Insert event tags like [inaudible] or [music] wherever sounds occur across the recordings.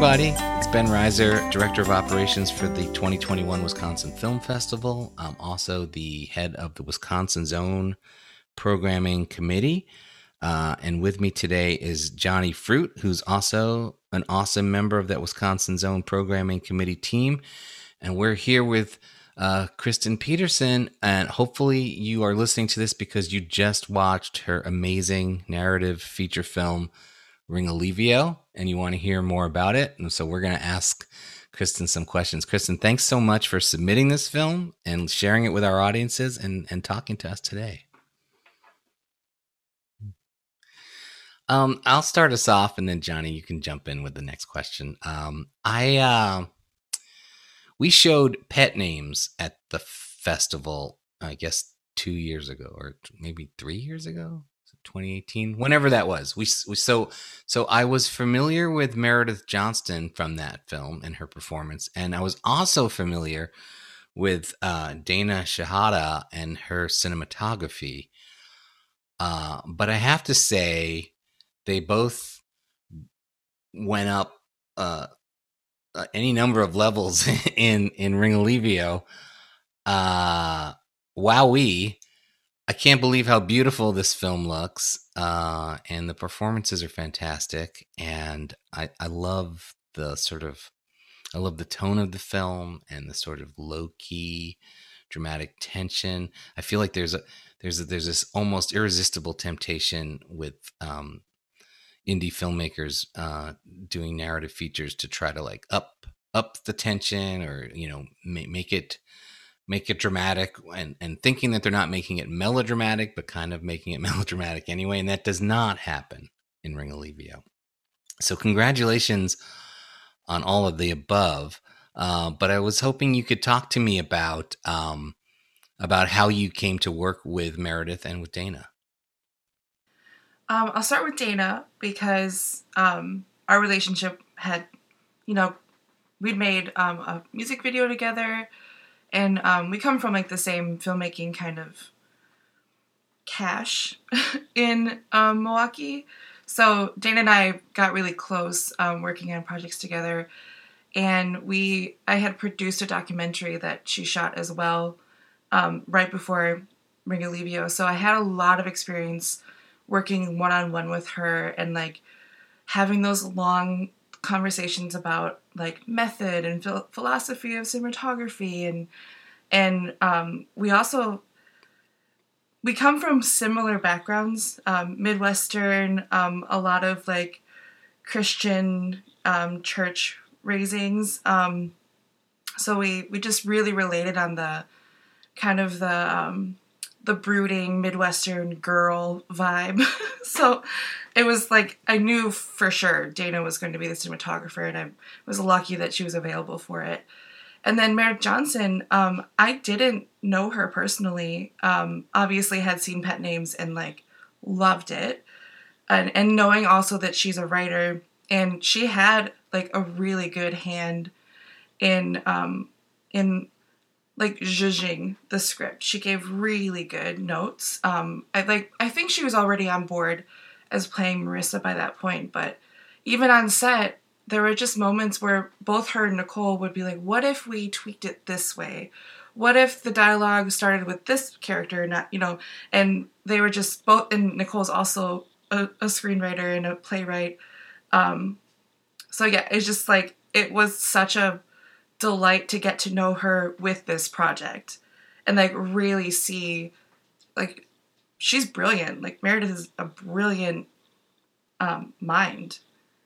Everybody. It's Ben Reiser, Director of Operations for the 2021 Wisconsin Film Festival. I'm also the head of the Wisconsin Zone Programming Committee. Uh, and with me today is Johnny Fruit, who's also an awesome member of that Wisconsin Zone Programming Committee team. And we're here with uh, Kristen Peterson. And hopefully, you are listening to this because you just watched her amazing narrative feature film, Ringolevio, and you want to hear more about it. And so, we're going to ask Kristen some questions. Kristen, thanks so much for submitting this film and sharing it with our audiences and, and talking to us today. Um, I'll start us off, and then Johnny, you can jump in with the next question. Um, I uh, we showed pet names at the festival, I guess two years ago, or maybe three years ago, 2018, whenever that was. We, we so so I was familiar with Meredith Johnston from that film and her performance, and I was also familiar with uh, Dana Shahada and her cinematography. Uh, but I have to say, they both went up uh, uh, any number of levels [laughs] in in Ringolevio. Uh, wowee! I can't believe how beautiful this film looks, uh, and the performances are fantastic. And I I love the sort of I love the tone of the film and the sort of low key dramatic tension. I feel like there's a there's a, there's this almost irresistible temptation with um, indie filmmakers uh, doing narrative features to try to like up up the tension or you know make, make it make it dramatic and and thinking that they're not making it melodramatic but kind of making it [laughs] melodramatic anyway and that does not happen in Ringolevio. So congratulations on all of the above. Uh, but I was hoping you could talk to me about um, about how you came to work with Meredith and with Dana. Um, I'll start with Dana because um, our relationship had, you know, we'd made um, a music video together, and um, we come from like the same filmmaking kind of cash [laughs] in um, Milwaukee. So Dana and I got really close um, working on projects together, and we I had produced a documentary that she shot as well right before Ringolevio. So I had a lot of experience working one on one with her and like having those long conversations about like method and phil- philosophy of cinematography and and um, we also we come from similar backgrounds um, midwestern um, a lot of like christian um, church raisings um, so we we just really related on the kind of the um, the brooding Midwestern girl vibe. [laughs] so it was like I knew for sure Dana was going to be the cinematographer, and I was lucky that she was available for it. And then Meredith Johnston, um, I didn't know her personally. Um, obviously, had seen Pet Names and like loved it, and and knowing also that she's a writer and she had like a really good hand in um, in like judging the script. She gave really good notes. Um, I like I think she was already on board as playing Marissa by that point, but even on set, there were just moments where both her and Nicole would be like, "What if we tweaked it this way? What if the dialogue started with this character, not you know?" And they were just both. And Nicole's also a, a screenwriter and a playwright. Um, so yeah, it's just like it was such a delight to get to know her with this project and like really see like she's brilliant. Like meredith is a brilliant um, mind.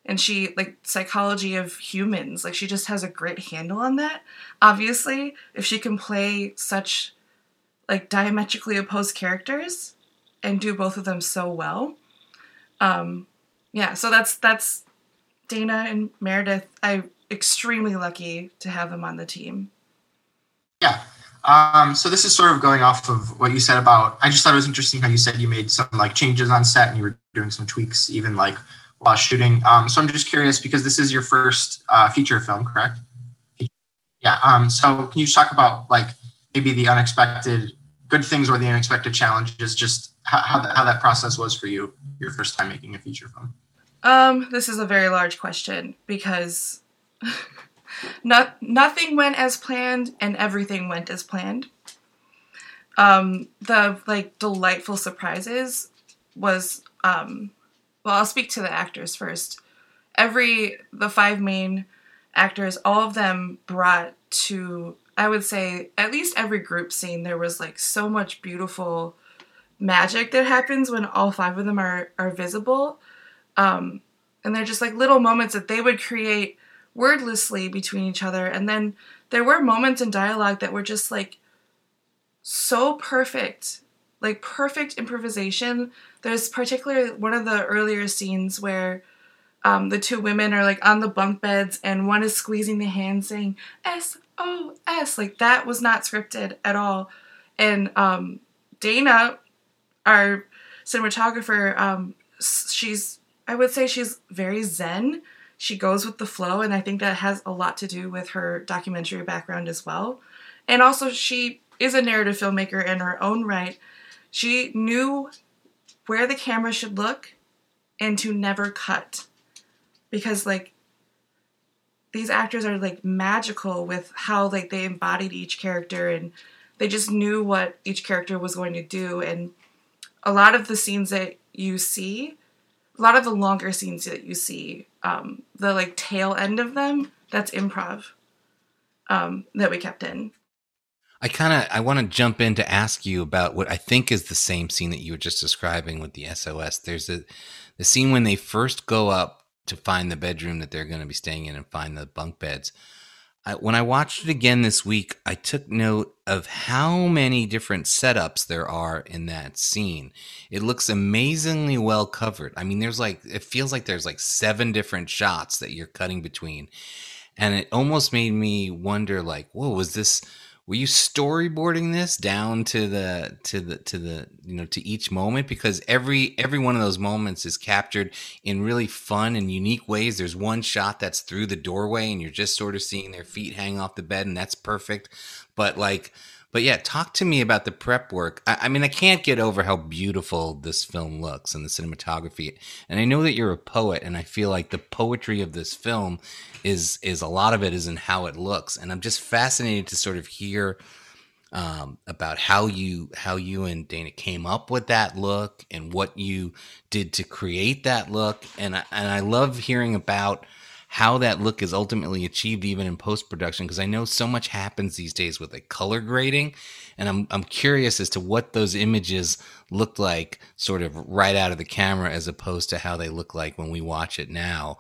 And she like psychology of humans like she just has a great handle on that. Obviously if she can play such like diametrically opposed characters and do both of them so well um yeah so that's that's dana and meredith. I extremely lucky to have him on the team. Yeah. Um, so this is sort of going off of what you said about. I just thought it was interesting how you said you made some like changes on set and you were doing some tweaks even like while shooting. Um, so I'm just curious because this is your first uh, feature film, correct? Yeah. Um, so can you just talk about like maybe the unexpected good things or the unexpected challenges? Just how how that, how that process was for you your first time making a feature film. Um, this is a very large question because [laughs] not nothing went as planned and everything went as planned. Um, the like delightful surprises was um, well, I'll speak to the actors first. Every the five main actors, all of them brought to I would say at least every group scene there was like so much beautiful magic that happens when all five of them are are visible. Um, and they're just like little moments that they would create wordlessly between each other. And then there were moments in dialogue that were just like so perfect, like perfect improvisation. There's particularly one of the earlier scenes where um, the two women are like on the bunk beds and one is squeezing the hand saying S O S. Like that was not scripted at all. And um, Dana, our cinematographer, um, she's I would say she's very zen. She goes with the flow, and I think that has a lot to do with her documentary background as well. And also, she is a narrative filmmaker in her own right. She knew where the camera should look and to never cut. Because, like, these actors are like magical with how like they embodied each character and they just knew what each character was going to do and a lot of the scenes that you see a lot of the longer scenes that you see, um, the like tail end of them, that's improv um, that we kept in. I kind of I want to jump in to ask you about what I think is the same scene that you were just describing with the SOS. There's a the scene when they first go up to find the bedroom that they're going to be staying in and find the bunk beds. I, when I watched it again this week, I took note of how many different setups there are in that scene. It looks amazingly well covered. I mean, there's like, it feels like there's like seven different shots that you're cutting between. And it almost made me wonder, like, whoa, was this were you storyboarding this down to the to the to the you know to each moment? Because every every one of those moments is captured in really fun and unique ways. There's one shot that's through the doorway and you're just sort of seeing their feet hang off the bed and that's perfect. But like but yeah, talk to me about the prep work. I, I, mean, I can't get over how beautiful this film looks and the cinematography. And I know that you're a poet, and I feel like the poetry of this film is is a lot of it is in how it looks. And I'm just fascinated to sort of hear um, about how you how you and Dana came up with that look and what you did to create that look. And I, and I love hearing about how that look is ultimately achieved even in post production because I know so much happens these days with like color grading and I'm I'm curious as to what those images look like sort of right out of the camera as opposed to how they look like when we watch it now.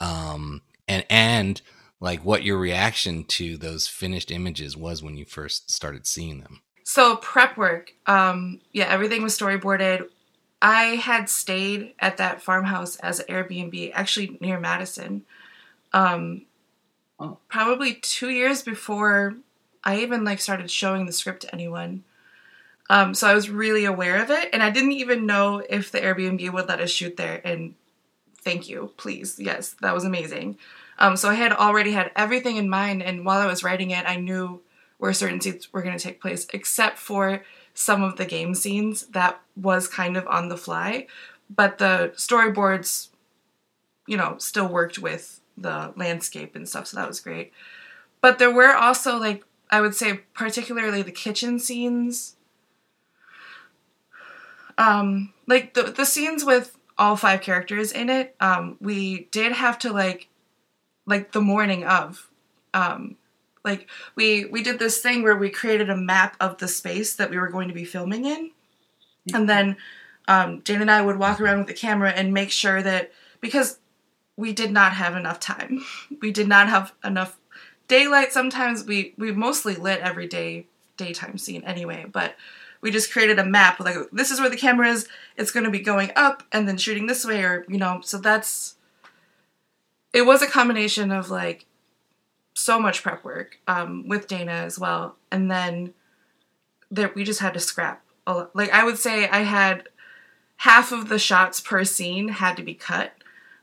Um, and and like what your reaction to those finished images was when you first started seeing them. So prep work um, yeah everything was storyboarded. I had stayed at that farmhouse as an Airbnb actually near Madison um, oh. probably two years before I even like started showing the script to anyone. Um, so I was really aware of it, and I didn't even know if the Airbnb would let us shoot there. And thank you, please, yes, that was amazing. Um, so I had already had everything in mind, and while I was writing it, I knew where certain scenes were going to take place, except for some of the game scenes that was kind of on the fly. But the storyboards, you know, still worked with the landscape and stuff, so that was great. But there were also like I would say particularly the kitchen scenes. Um, like the the scenes with all five characters in it, um, we did have to like like the morning of. Um, like we we did this thing where we created a map of the space that we were going to be filming in. And then um, Jane and I would walk around with the camera and make sure that because we did not have enough time. We did not have enough daylight. Sometimes we we mostly lit every day daytime scene anyway, but we just created a map like this is where the camera is. It's going to be going up and then shooting this way, or you know. So that's it was a combination of like so much prep work um, with Dana as well, and then that we just had to scrap. A lot. Like I would say, I had half of the shots per scene had to be cut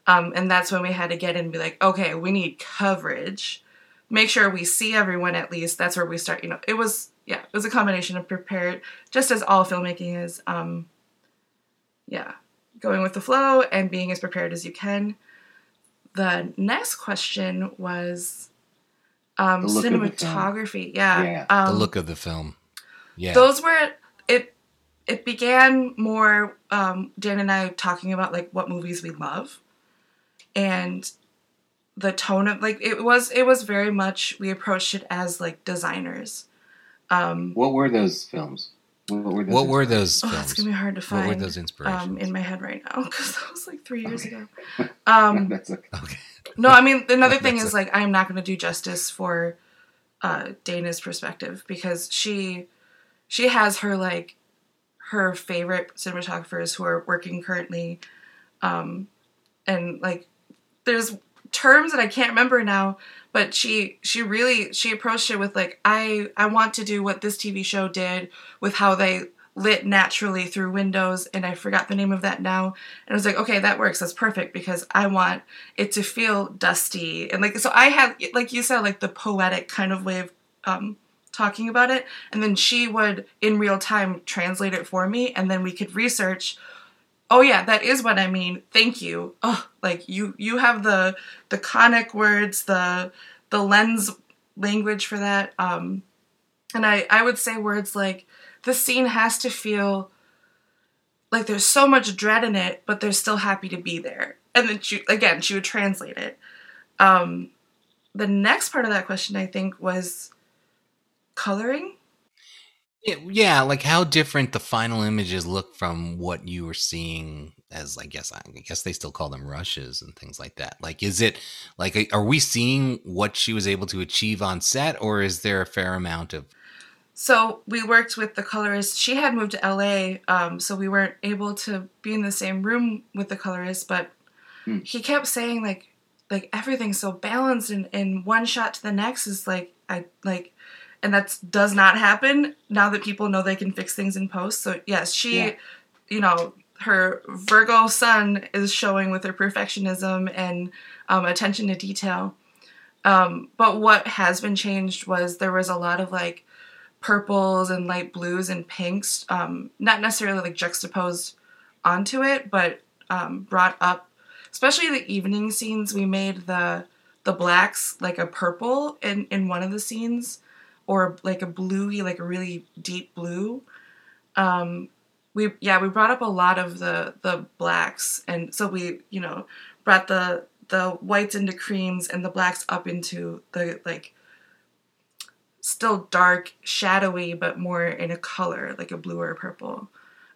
um, and that's when we had to get in and be like, okay, we need coverage. Make sure we see everyone at least. That's where we start. You know, it was yeah, it was a combination of prepared, just as all filmmaking is. Um, yeah, going with the flow and being as prepared as you can. The next question was um, The look of the film. cinematography. Yeah, Yeah. Um, the look of the film. Yeah. those were it. It began more um, Dan and I talking about like what movies we love, and the tone of like it was it was very much we approached it as like designers. Um, What were those films? What were those? what were those oh, films? it's gonna be hard to what find. were those inspirations? um, in my head right now [laughs] because that was like three years Okay. ago. [laughs] Um, That's okay. okay. no, I mean another [laughs] thing is a- like I'm not going to do justice for uh, Dana's perspective because she she has her like her favorite cinematographers who are working currently, um, and like there's terms that I can't remember now, but she she really she approached it with like I I want to do what this TV show did with how they lit naturally through windows and I forgot the name of that now. And I was like okay that works. That's perfect because I want it to feel dusty. And like so I had like you said like the poetic kind of way of um talking about it. And then she would in real time translate it for me and then we could research oh yeah that is what i mean. Thank you. Oh like you you have the the conic words the the lens language for that. Um and i i would say words like the scene has to feel like there's so much dread in it but they're still happy to be there. And then she again she would translate it. Um the next part of that question i think was coloring Yeah, yeah, like how different the final images look from what you were seeing as I guess I guess they still call them rushes and things like that. Like is it like are we seeing what she was able to achieve on set or is there a fair amount of So we worked with the colorist. She had moved to LA, um, so we weren't able to be in the same room with the colorist. But Hmm. he kept saying like, like everything's so balanced, and, and one shot to the next is like I like, and that does not happen now that people know they can fix things in post. So yes, she, Yeah. you know, her Virgo sun is showing with her perfectionism and um, attention to detail. Um, but what has been changed was there was a lot of like purples and light blues and pinks, um, not necessarily like juxtaposed onto it, but um, brought up, especially the evening scenes. We made the the blacks like a purple in in one of the scenes, or like a bluey, like a really deep blue. Um, we yeah we brought up a lot of the the blacks, and so we you know brought the the whites into creams and the blacks up into the like still dark, shadowy, but more in a color, like a blue or a purple.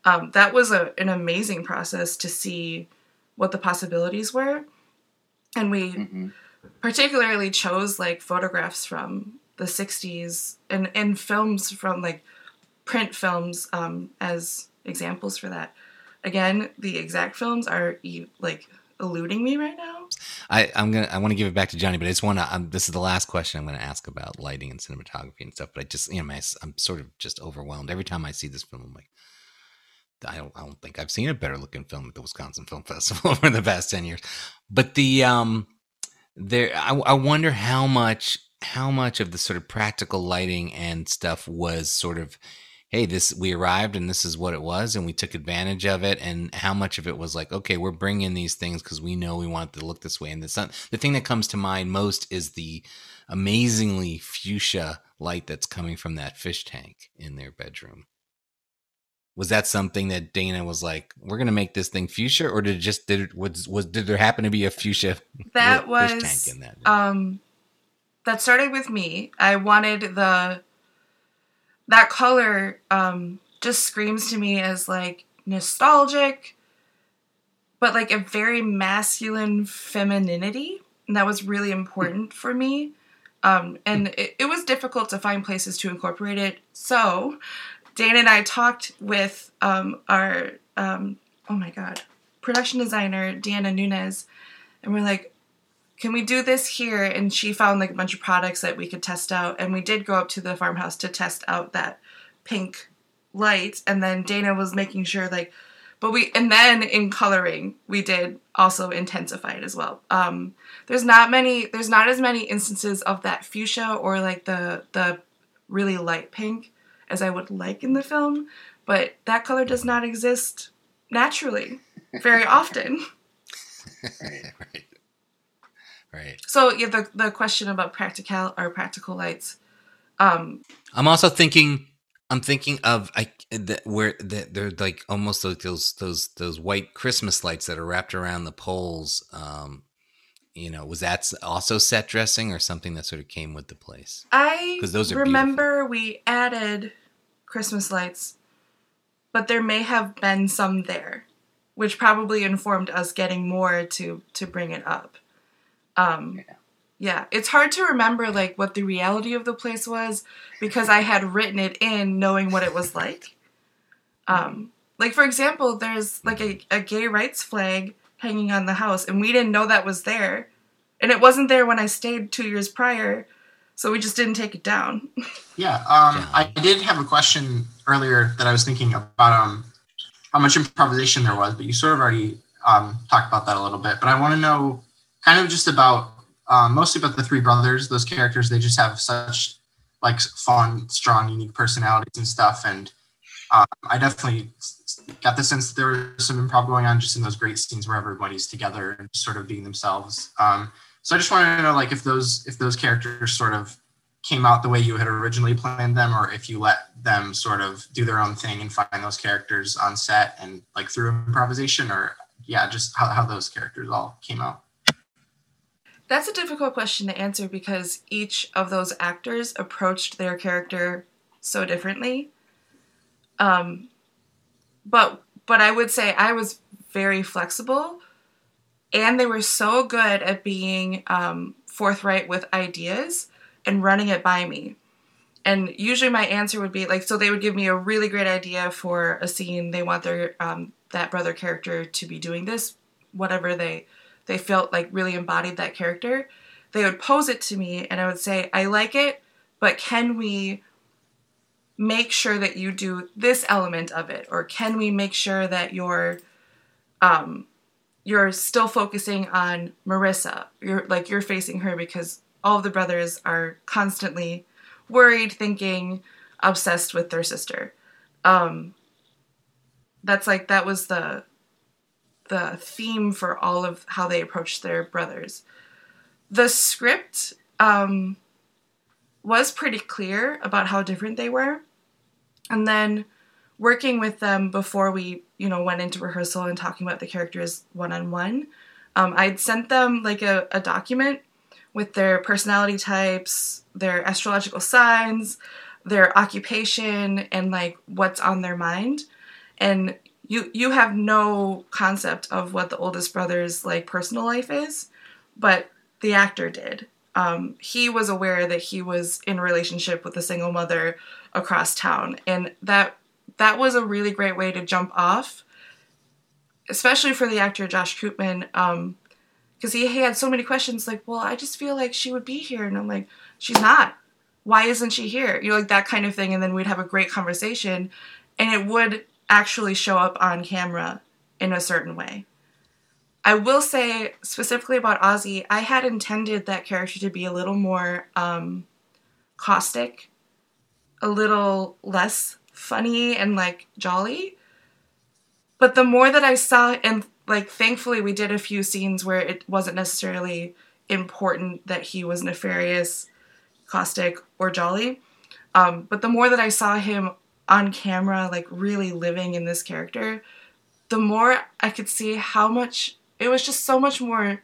Um, that was a, an amazing process to see what the possibilities were. And we hmm particularly chose like photographs from the 60s and, and films from like print films um, as examples for that. Again, the exact films are like eluding me right now. I, I'm gonna. I want to give it back to Johnny, but I to. Um, this is the last question I'm to ask about lighting and cinematography and stuff. But I just, you know, my, I'm sort of just overwhelmed every time I see this film. I'm like, I don't. I don't think I've seen a better looking film at the Wisconsin Film [laughs] Festival over the past ten years. But the um, there, I, I wonder how much, how much of the sort of practical lighting and stuff was sort of hey this we arrived and this is what it was and we took advantage of it and how much of it was like okay we're bringing these things because we know we want it to look this way and the sun the thing that comes to mind most is the amazingly fuchsia light that's coming from that fish tank in their bedroom. Was that something that dana was like we're gonna make this thing fuchsia or did it just did it was was did there happen to be a fuchsia That [laughs] was tank in that um that started with me i wanted the that color um just screams to me as like nostalgic but like a very masculine femininity and that was really important for me. Um and it, it was difficult to find places to incorporate it. So dana and i talked with um our um oh my god production designer deanna nunez and we're like can we do this here? And she found like a bunch of products that we could test out. And we did go up to the farmhouse to test out that pink light. And then Dana was making sure like, but we, and then in coloring, we did also intensify it as well. Um, there's not many, there's not as many instances of that fuchsia or like the, the really light pink as I would like in the film. But that color does not exist naturally. very often. [laughs] right, right, right. So yeah, the the question about practical or practical lights. Um, I'm also thinking. I'm thinking of I that where that they're like almost like those those those white Christmas lights that are wrapped around the poles. Um, you know, was that also set dressing or something that sort of came with the place? I because those are remember we added Christmas lights, but there may have been some there, which probably informed us getting more to to bring it up. Um, Yeah. yeah, it's hard to remember like what the reality of the place was because I had written it in knowing what it was like. Um, like for example, there's like a, a gay rights flag hanging on the house, and we didn't know that was there, and it wasn't there when I stayed two years prior, so we just didn't take it down. [laughs] Yeah, um, Yeah. I did have a question earlier that I was thinking about um, how much improvisation there was, but you sort of already um, talked about that a little bit. But I want to know kind of just about um, mostly about the three brothers. Those characters, they just have such like fun, strong, unique personalities and stuff. And um, I definitely got the sense that there was some improv going on just in those great scenes where everybody's together and sort of being themselves. Um, so I just wanted to know like if those if those characters sort of came out the way you had originally planned them or if you let them sort of do their own thing and find those characters on set and like through improvisation or yeah just how, how those characters all came out That's a difficult question to answer because each of those actors approached their character so differently. Um, but but I would say I was very flexible, and they were so good at being um, forthright with ideas and running it by me. And usually my answer would be like, so they would give me a really great idea for a scene. They want their um, that brother character to be doing this, whatever they they felt like really embodied that character. They would pose it to me, and I would say, I like it, but can we make sure that you do this element of it, or can we make sure that you're um, you're still focusing on Marissa. You're like you're facing her because all of the brothers are constantly worried, thinking, obsessed with their sister. Um, that's like that was the the theme for all of how they approached their brothers. The script um, was pretty clear about how different they were, and then working with them before we you know went into rehearsal and talking about the characters one on one. I'd sent them like a, a document with their personality types, their astrological signs, their occupation, and like what's on their mind. And you you have no concept of what the oldest brother's like personal life is, but the actor did. Um, he was aware that he was in a relationship with a single mother across town, and that that was a really great way to jump off, especially for the actor Josh Koopman. Um, because he, he had so many questions like well i just feel like she would be here and i'm like she's not why isn't she here you know like that kind of thing and then we'd have a great conversation and it would actually show up on camera in a certain way. I will say specifically about ozzy i had intended that character to be a little more um, caustic a little less funny and like jolly. But the more that i saw and like thankfully we did a few scenes where it wasn't necessarily important that he was nefarious caustic or jolly. Um, but the more that i saw him on camera like really living in this character the more i could see how much it was just so much more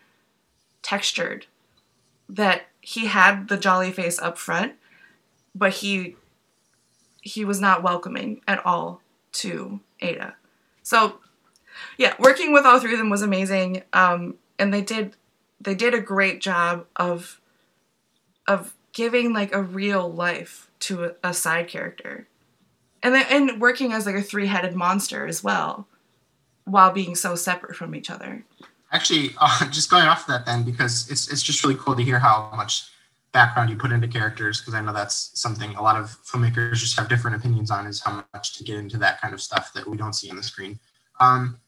textured that he had the jolly face up front but he he was not welcoming at all to ada so yeah, working with all three of them was amazing. Um, and they did they did a great job of of giving like a real life to a, a side character, and then and working as like a three headed monster as well, while being so separate from each other. actually [laughs] uh, just going off of that then because it's it's just really cool to hear how much background you put into characters because i know that's something a lot of filmmakers just have different opinions on is how much to get into that kind of stuff that we don't see on the screen um,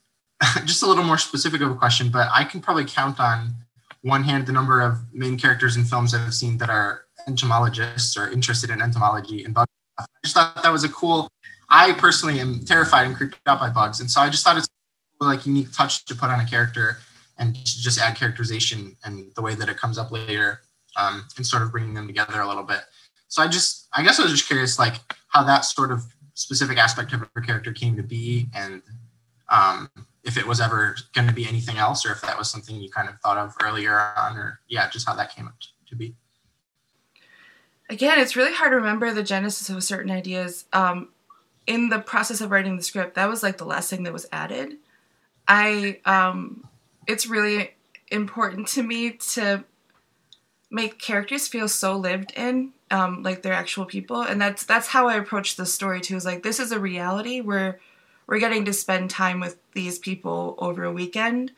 [laughs] just a little more specific of a question but i can probably count on one hand the number of main characters in films i've seen that are entomologists or interested in entomology and bug stuff. I just thought that was a cool i personally am terrified and creeped out by bugs and so i just thought it's like unique touch to put on a character and just add characterization and the way that it comes up later um, and sort of bringing them together a little bit. So I just, I guess I was just curious, like how that sort of specific aspect of her character came to be, and um, if it was ever going to be anything else, or if that was something you kind of thought of earlier on, or yeah, just how that came to be. Again, it's really hard to remember the genesis of certain ideas. Um, in the process of writing the script, that was like the last thing that was added. I, um, it's really important to me to make characters feel so lived in um, like they're actual people and that's that's how i approach the story too is like this is a reality where we're getting to spend time with these people over a weekend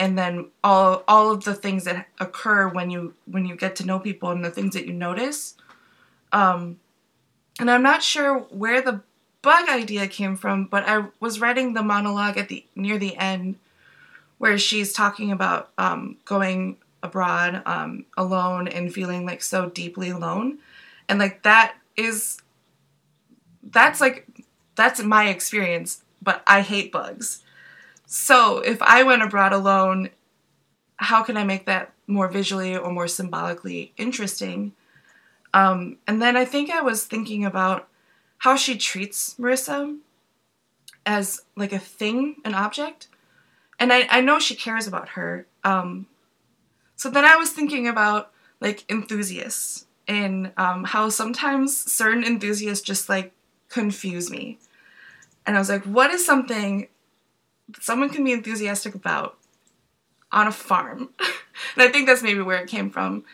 and then all all of the things that occur when you when you get to know people and the things that you notice um and i'm not sure where the bug idea came from but i was writing the monologue at the near the end where she's talking about um, going abroad um, alone and feeling like so deeply alone. And like that is that's like that's my experience but i hate bugs so if i went abroad alone how can i make that more visually or more symbolically interesting um, and then i think i was thinking about how she treats marissa as like a thing an object and i, I know she cares about her um, so then I was thinking about like enthusiasts and um, how sometimes certain enthusiasts just like confuse me. And I was like, what is something that someone can be enthusiastic about on a farm? [laughs] and I think that's maybe where it came from.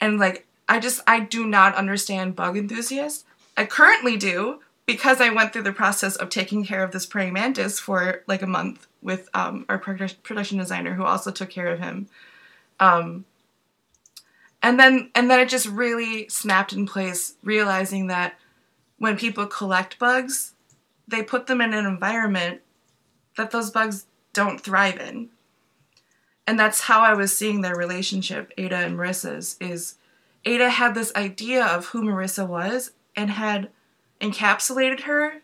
And like, I just, I do not understand bug enthusiasts. I currently do because I went through the process of taking care of this praying mantis for like a month with um, our production designer who also took care of him um, and then and then it just really snapped in place, realizing that when people collect bugs, they put them in an environment that those bugs don't thrive in. And that's how I was seeing their relationship, Ada and Marissa's, is Ada had this idea of who Marissa was and had encapsulated her,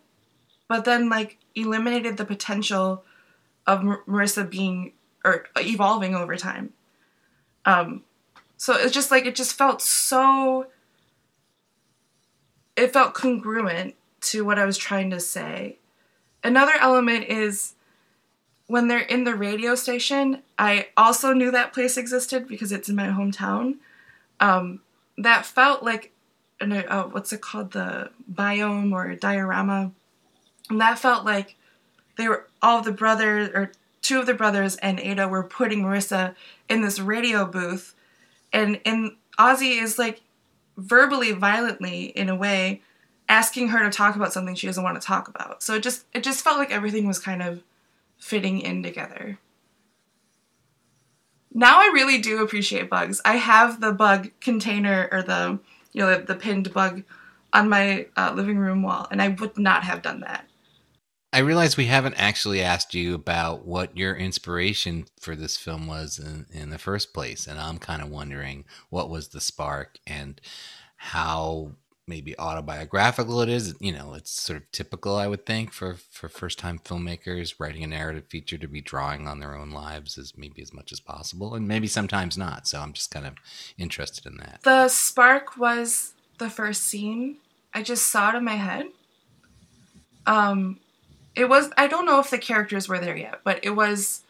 but then like eliminated the potential of Marissa being or evolving over time. Um, so it's just like it just felt so. It felt congruent to what I was trying to say. Another element is when they're in the radio station. I also knew that place existed because it's in my hometown. Um, that felt like, an, uh, what's it called, the biome or diorama. And that felt like they were all the brothers or two of the brothers and Ada were putting Marissa in this radio booth, and and Ozzy is like verbally, violently, in a way, asking her to talk about something she doesn't want to talk about. So it just it just felt like everything was kind of fitting in together. Now I really do appreciate bugs. I have the bug container or the you know the, pinned bug on my uh, living room wall, and I would not have done that. I realize we haven't actually asked you about what your inspiration for this film was in, in the first place. And I'm kind of wondering what was the spark and how maybe autobiographical it is. You know, it's sort of typical, I would think, for, for first time filmmakers writing a narrative feature to be drawing on their own lives as maybe as much as possible. And maybe sometimes not. So I'm just kind of interested in that. The spark was the first scene. I just saw it in my head. Um, it was I don't know if the characters were there yet, but it was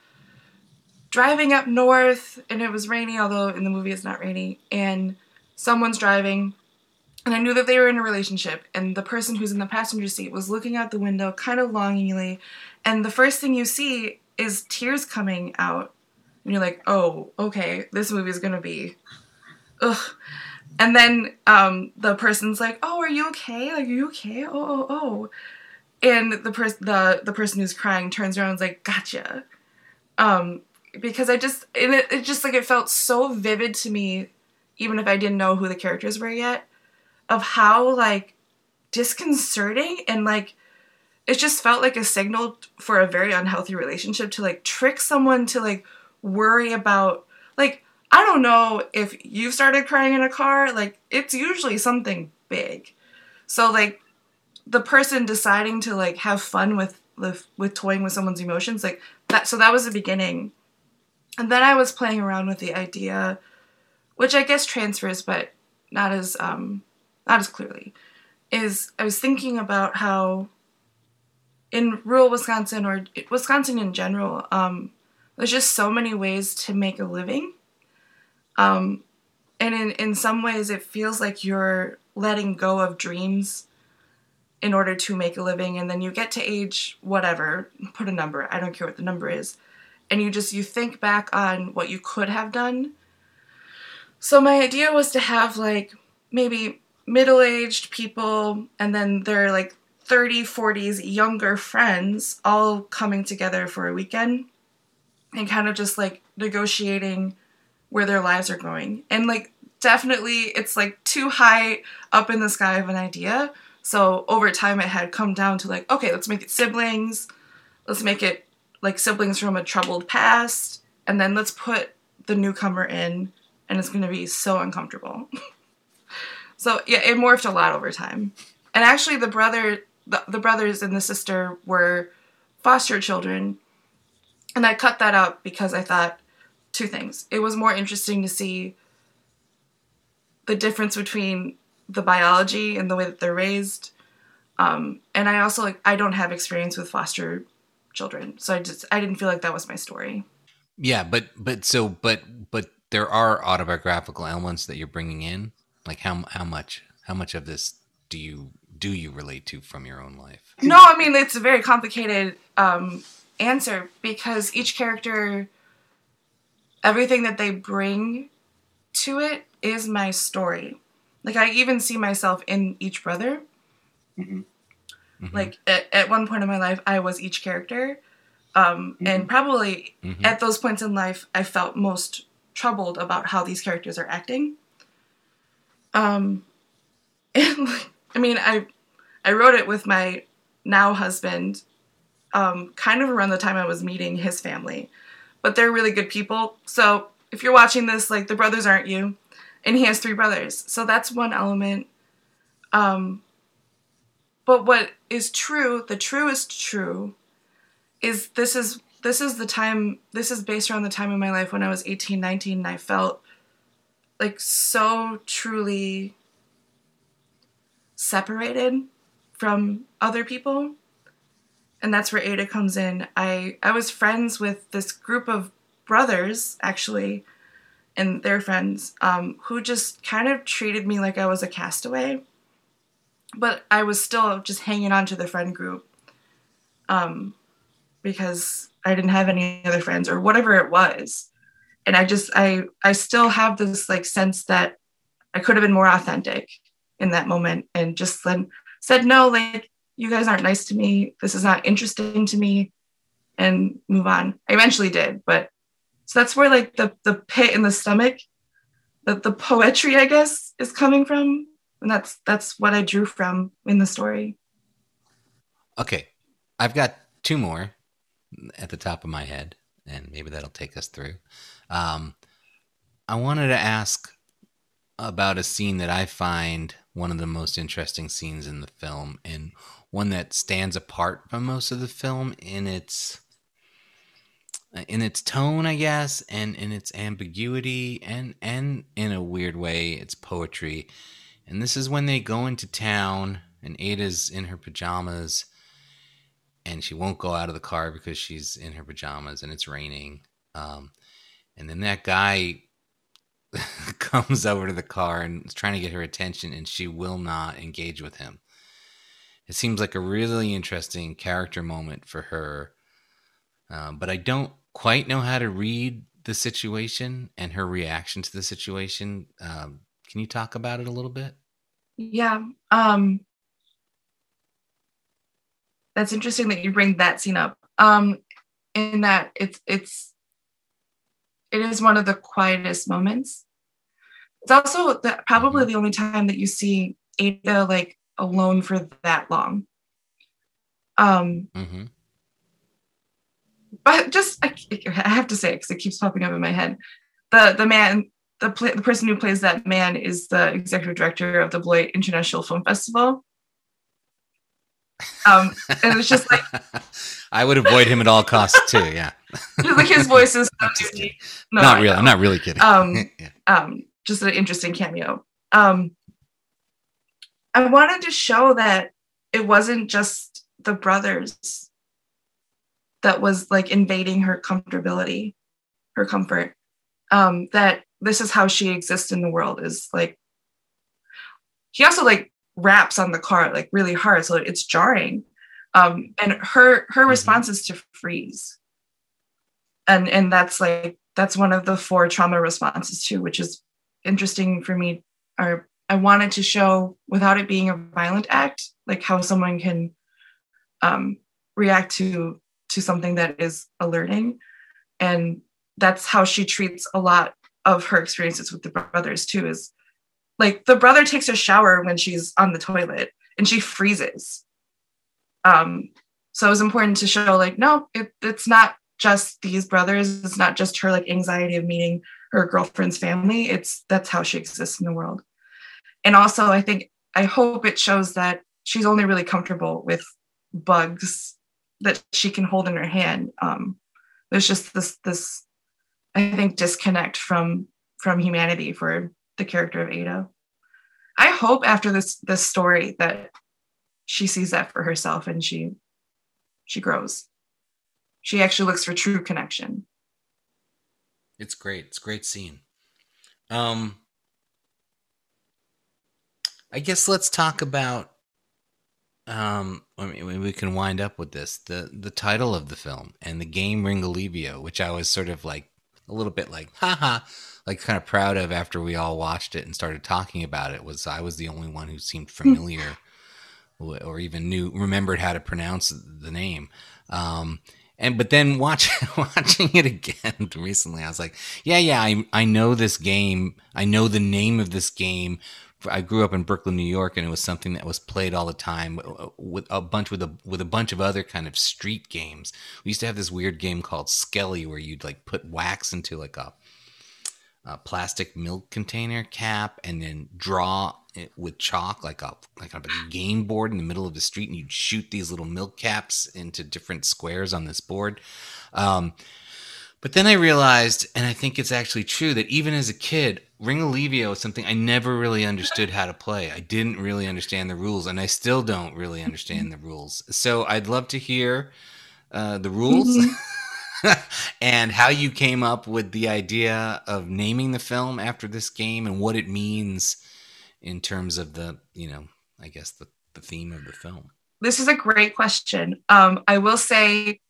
driving up north and it was rainy, although in the movie it's not rainy, and someone's driving and I knew that they were in a relationship and the person who's in the passenger seat was looking out the window kind of longingly and the first thing you see is tears coming out and you're like, "Oh, okay, this movie is to be ugh." And then um, the person's like, "Oh, are you okay? Like, are you okay? Oh, oh, oh." and the person the the person who's crying turns around and is like gotcha um because i just and it, it just like it felt so vivid to me even if i didn't know who the characters were yet of how like disconcerting and like it just felt like a signal for a very unhealthy relationship to like trick someone to like worry about like i don't know if you've started crying in a car like it's usually something big. So like the person deciding to like have fun with with, with toying with someone's emotions like that so that was the beginning. And then i was playing around with the idea which i guess transfers but not as um not as clearly. Is i was thinking about how in rural wisconsin or wisconsin in general um there's just so many ways to make a living. Um and in in some ways it feels like you're letting go of dreams in order to make a living and then you get to age whatever put a number i don't care what the number is and you just you think back on what you could have done. So my idea was to have like maybe middle-aged people and then their like 30 40s younger friends all coming together for a weekend and kind of just like negotiating where their lives are going and like definitely it's like too high up in the sky of an idea so over time, it had come down to like, okay, let's make it siblings. Let's make it like siblings from a troubled past. And then let's put the newcomer in, and it's to be so uncomfortable. [laughs] so yeah, it morphed a lot over time. And actually, the brother, the, the brothers and the sister were foster children. And I cut that out because I thought two things. It was more interesting to see the difference between the biology and the way that they're raised. Um, and I also like I don't have experience with foster children, so I just I didn't feel like that was my story. Yeah, but but so but but there are autobiographical elements that you're bringing in. Like how how much how much of this do you do you relate to from your own life? No, I mean it's a very complicated um, answer because each character, everything that they bring to it is my story. Like I even see myself in each brother. Mm-hmm. Mm-hmm. Like at, at one point in my life, I was each character. Um, mm-hmm. And probably mm-hmm. at those points in life, I felt most troubled about how these characters are acting. Um, and [laughs] I mean, I I wrote it with my now husband, um, kind of around the time I was meeting his family, but they're really good people. So if you're watching this, like the brothers aren't you and he has three brothers. So that's one element. Um, but what is true, the truest true, is this is this is the time this is based around the time in my life when I was 18, 19 and I felt like so truly separated from other people. And that's where Ada comes in. I I was friends with this group of brothers actually and their friends um, who just kind of treated me like I was a castaway. But I was still just hanging on to the friend group um, because I didn't have any other friends or whatever it was. And I just, I, I still have this like sense that I could have been more authentic in that moment and just then said, no, like, you guys aren't nice to me. This is not interesting to me and move on. I eventually did, but so that's where like the the pit in the stomach, that the poetry, I guess, is coming from. And that's that's what I drew from in the story. Okay. I've got two more at the top of my head, and maybe that'll take us through. Um, I wanted to ask about a scene that I find one of the most interesting scenes in the film, and one that stands apart from most of the film in its in its tone, I guess, and in its ambiguity, and and in a weird way, its poetry. And this is when they go into town, and Ada's in her pajamas, and she won't go out of the car because she's in her pajamas, and it's raining. Um, and then that guy [laughs] comes over to the car and is trying to get her attention, and she will not engage with him. It seems like a really interesting character moment for her. Um, but I don't quite know how to read the situation and her reaction to the situation. Um, can you talk about it a little bit? Yeah. Um, that's interesting that you bring that scene up. Um, in that it's it's it is one of the quietest moments. It's also the, probably mm-hmm. the only time that you see Ada like alone for that long. Um, mm-hmm but just I, I have to say because it keeps popping up in my head. The the man, the play, the person who plays that man is the executive director of the Beloit International Film Festival. Um, and it's just like [laughs] I would avoid him at all costs too. Yeah, [laughs] like his voice is [laughs] so. No, not I really. know. I'm not really kidding. Um, [laughs] yeah. um, just an interesting cameo. Um, I wanted to show that it wasn't just the brothers that was like invading her comfortability, her comfort. Um, that this is how she exists in the world is like she also like raps on the car like really hard, so it's jarring. Um, and her her Mhm. response is to freeze. And and that's like that's one of the four trauma responses too, which is interesting for me. Or I wanted to show without it being a violent act, like how someone can um, react to to something that is alerting, and that's how she treats a lot of her experiences with the brothers too. Is like the brother takes a shower when she's on the toilet and she freezes. Um, so it was important to show like no, it, it's not just these brothers. It's not just her like anxiety of meeting her girlfriend's family. It's that's how she exists in the world. And also, I think I hope it shows that she's only really comfortable with bugs that she can hold in her hand. Um, there's just this this I think disconnect from from humanity for the character of Ada. I hope after this this story that she sees that for herself and she she grows. She actually looks for true connection. It's great. It's a great scene. Um, I guess let's talk about. Um, I mean, we can wind up with this the the title of the film and the game Ringolevio, which I was sort of like a little bit like, haha, like kind of proud of after we all watched it and started talking about it. Was I was the only one who seemed [laughs] familiar or even knew remembered how to pronounce the name. Um, and but then watch, [laughs] watching it again [laughs] recently, I was like, yeah, yeah, I I know this game. I know the name of this game. I grew up in Brooklyn, New York, and it was something that was played all the time with a bunch with a with a bunch of other kind of street games. We used to have this weird game called Skelly, where you'd like put wax into like a, a plastic milk container cap, and then draw it with chalk like a like a game board in the middle of the street, and you'd shoot these little milk caps into different squares on this board. Um, but then I realized, and I think it's actually true, that even as a kid, Ringolevio is something I never really understood how to play. I didn't really understand the rules, and I still don't really understand the rules. So I'd love to hear uh, the rules [laughs] [laughs] and how you came up with the idea of naming the film after this game and what it means in terms of the, you know, I guess the, the theme of the film. This is a great question. Um, I will say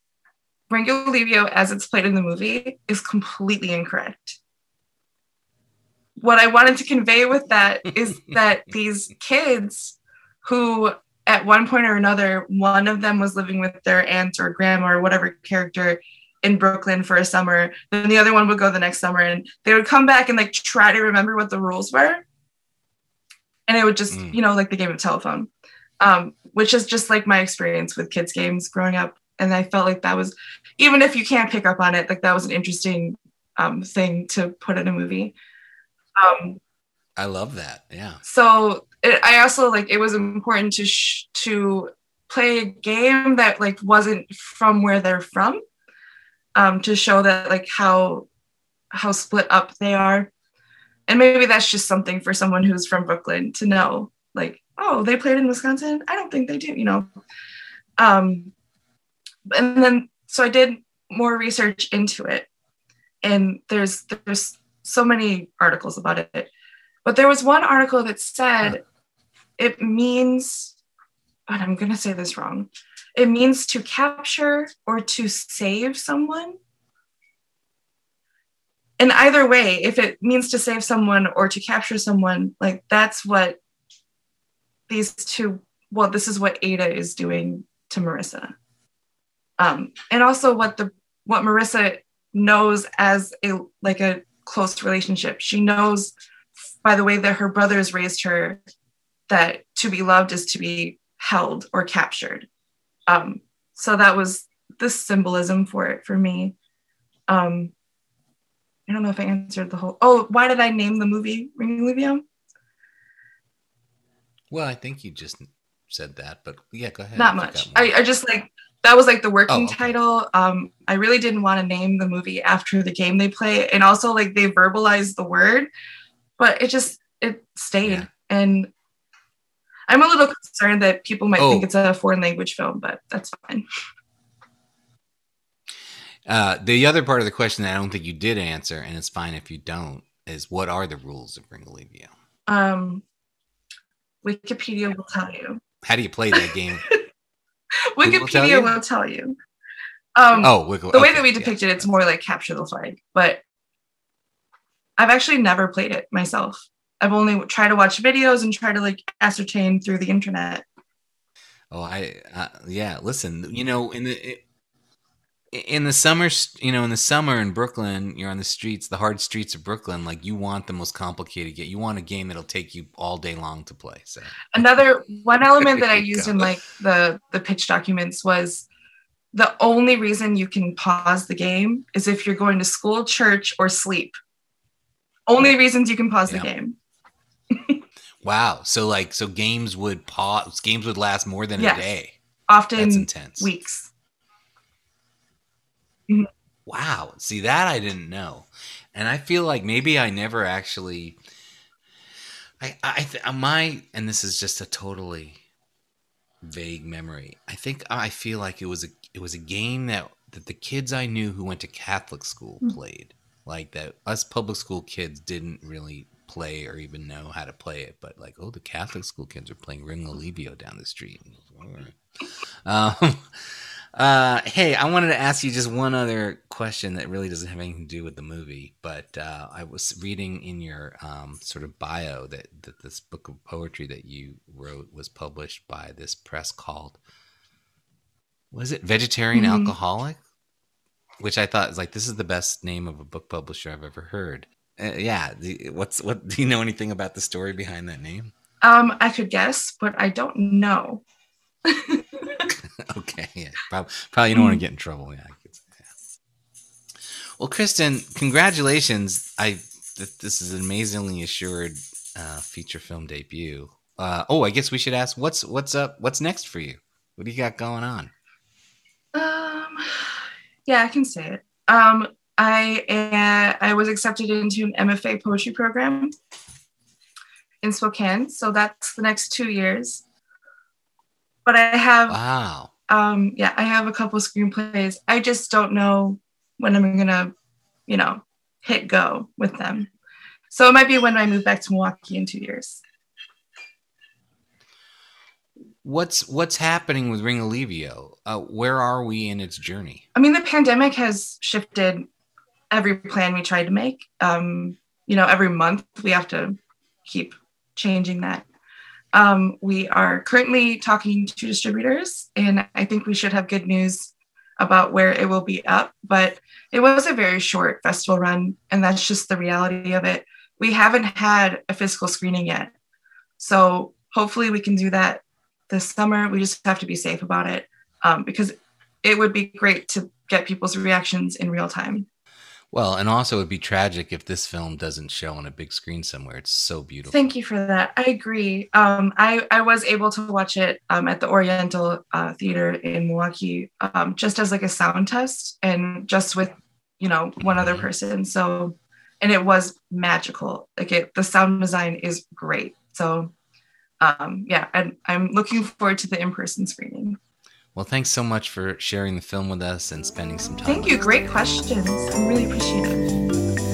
Ringolevio, as it's played in the movie, is completely incorrect. What I wanted to convey with that [laughs] is that these kids who, at one point or another, one of them was living with their aunt or grandma or whatever character in Brooklyn for a summer, then the other one would go the next summer and they would come back and like try to remember what the rules were. And it would just, Mm. you know, like the game of telephone, um, which is just like my experience with kids' games growing up. And I felt like that was, even if you can't pick up on it, like that was an interesting um, thing to put in a movie. Um, I love that. Yeah. so it, I also like it was important to sh- to play a game that like wasn't from where they're from, um, to show that like how how split up they are, and maybe that's just something for someone who's from Brooklyn to know. Like, oh, they played in Wisconsin. I don't think they do. You know. Um, and then so I did more research into it, and there's there's so many articles about it. But there was one article that said it means, and I'm going to say this wrong, it means to capture or to save someone. And either way, if it means to save someone or to capture someone, like that's what these two, well, this is what Ada is doing to Marissa. Um, and also what the what Marissa knows as a like a close relationship. She knows by the way that her brothers raised her that to be loved is to be held or captured. Um, so that was the symbolism for it for me. Um, I don't know if I answered the whole. Oh, why did I name the movie Ringolevio? Well, I think you just said that, but yeah, go ahead. Not much. I, I just like that was like the working Oh, okay. title. Um, I really didn't want to name the movie after the game they play, and also like they verbalized the word, but it just it stayed. Yeah. And I'm a little concerned that people might think Oh. it's a foreign language film, but that's fine. Uh, the other part of the question that I don't think you did answer, and it's fine if you don't, is what are the rules of Ringolevio? Um, Wikipedia will tell you. How do you play that game? [laughs] will tell Wikipedia will tell you. Um, oh, Wiki- the way okay, that we yeah. it, it's more like capture the flag. But I've actually never played it myself. I've only tried to watch videos and try to like ascertain through the internet. Oh, I uh, yeah. Listen, you know, in the in the summer, you know, in the summer in Brooklyn, you're on the streets, the hard streets of Brooklyn. Like you want the most complicated game. You want a game that'll take you all day long to play. So [laughs] Another one element that I used in like the the pitch documents was the only reason you can pause the game is if you're going to school, church, or sleep. Only reasons you can pause Yeah. the game. Wow. So like, so games would pause. Games would last more than Yes. a day. Often That's intense. weeks. Wow. See that I didn't know, and I feel like maybe I never actually. I I th- my and this is just a totally vague memory. I think I feel like it was a it was a game that that the kids I knew who went to Catholic school Hmm. played. Like that us public school kids didn't really play or even know how to play it, but like oh the Catholic school kids are playing Ringolevio down the street. [laughs] Um, uh, hey, I wanted to ask you just one other question that really doesn't have anything to do with the movie, but uh, I was reading in your um, sort of bio that, that this book of poetry that you wrote was published by this press called, was it Vegetarian Mhm. Alcoholic? Which I thought is like this is the best name of a book publisher I've ever heard. Uh, yeah, the, what's what? Do you know anything about the story behind that name? Um, I could guess, but I don't know. [laughs] okay, yeah, probably, probably you don't want to get in trouble. Yeah, say. Well, Kristen, congratulations! I th- this is an amazingly assured uh, feature film debut. Uh, oh, I guess we should ask what's what's up. What's next for you? What do you got going on? Um, yeah, I can say it. Um, I uh, I was accepted into an MFA poetry program in Spokane, so that's the next two years. But I have, Wow. um, yeah, I have a couple screenplays. I just don't know when I'm gonna, you know, hit go with them. So it might be when I move back to Milwaukee in two years. What's what's happening with Ringolevio? Uh, where are we in its journey? I mean, the pandemic has shifted every plan we tried to make. Um, you know, every month we have to keep changing that. Um, we are currently talking to distributors, and I think we should have good news about where it will be up. But it was a very short festival run, and that's just the reality of it. We haven't had a physical screening yet. So hopefully we can do that this summer. We just have to be safe about it um, because it would be great to get people's reactions in real time. Well, and also it'd be tragic if this film doesn't show on a big screen somewhere. It's so beautiful. Thank you for that. I agree. Um, I, I was able to watch it um, at the Oriental uh, Theater in Milwaukee um, just as like a sound test and just with, you know, one other Mhm. person. So, and it was magical. Like it, the sound design is great. So, um, yeah, and I'm looking forward to the in-person screening. Well, thanks so much for sharing the film with us and spending some time. Thank you. Great questions. I really appreciate it.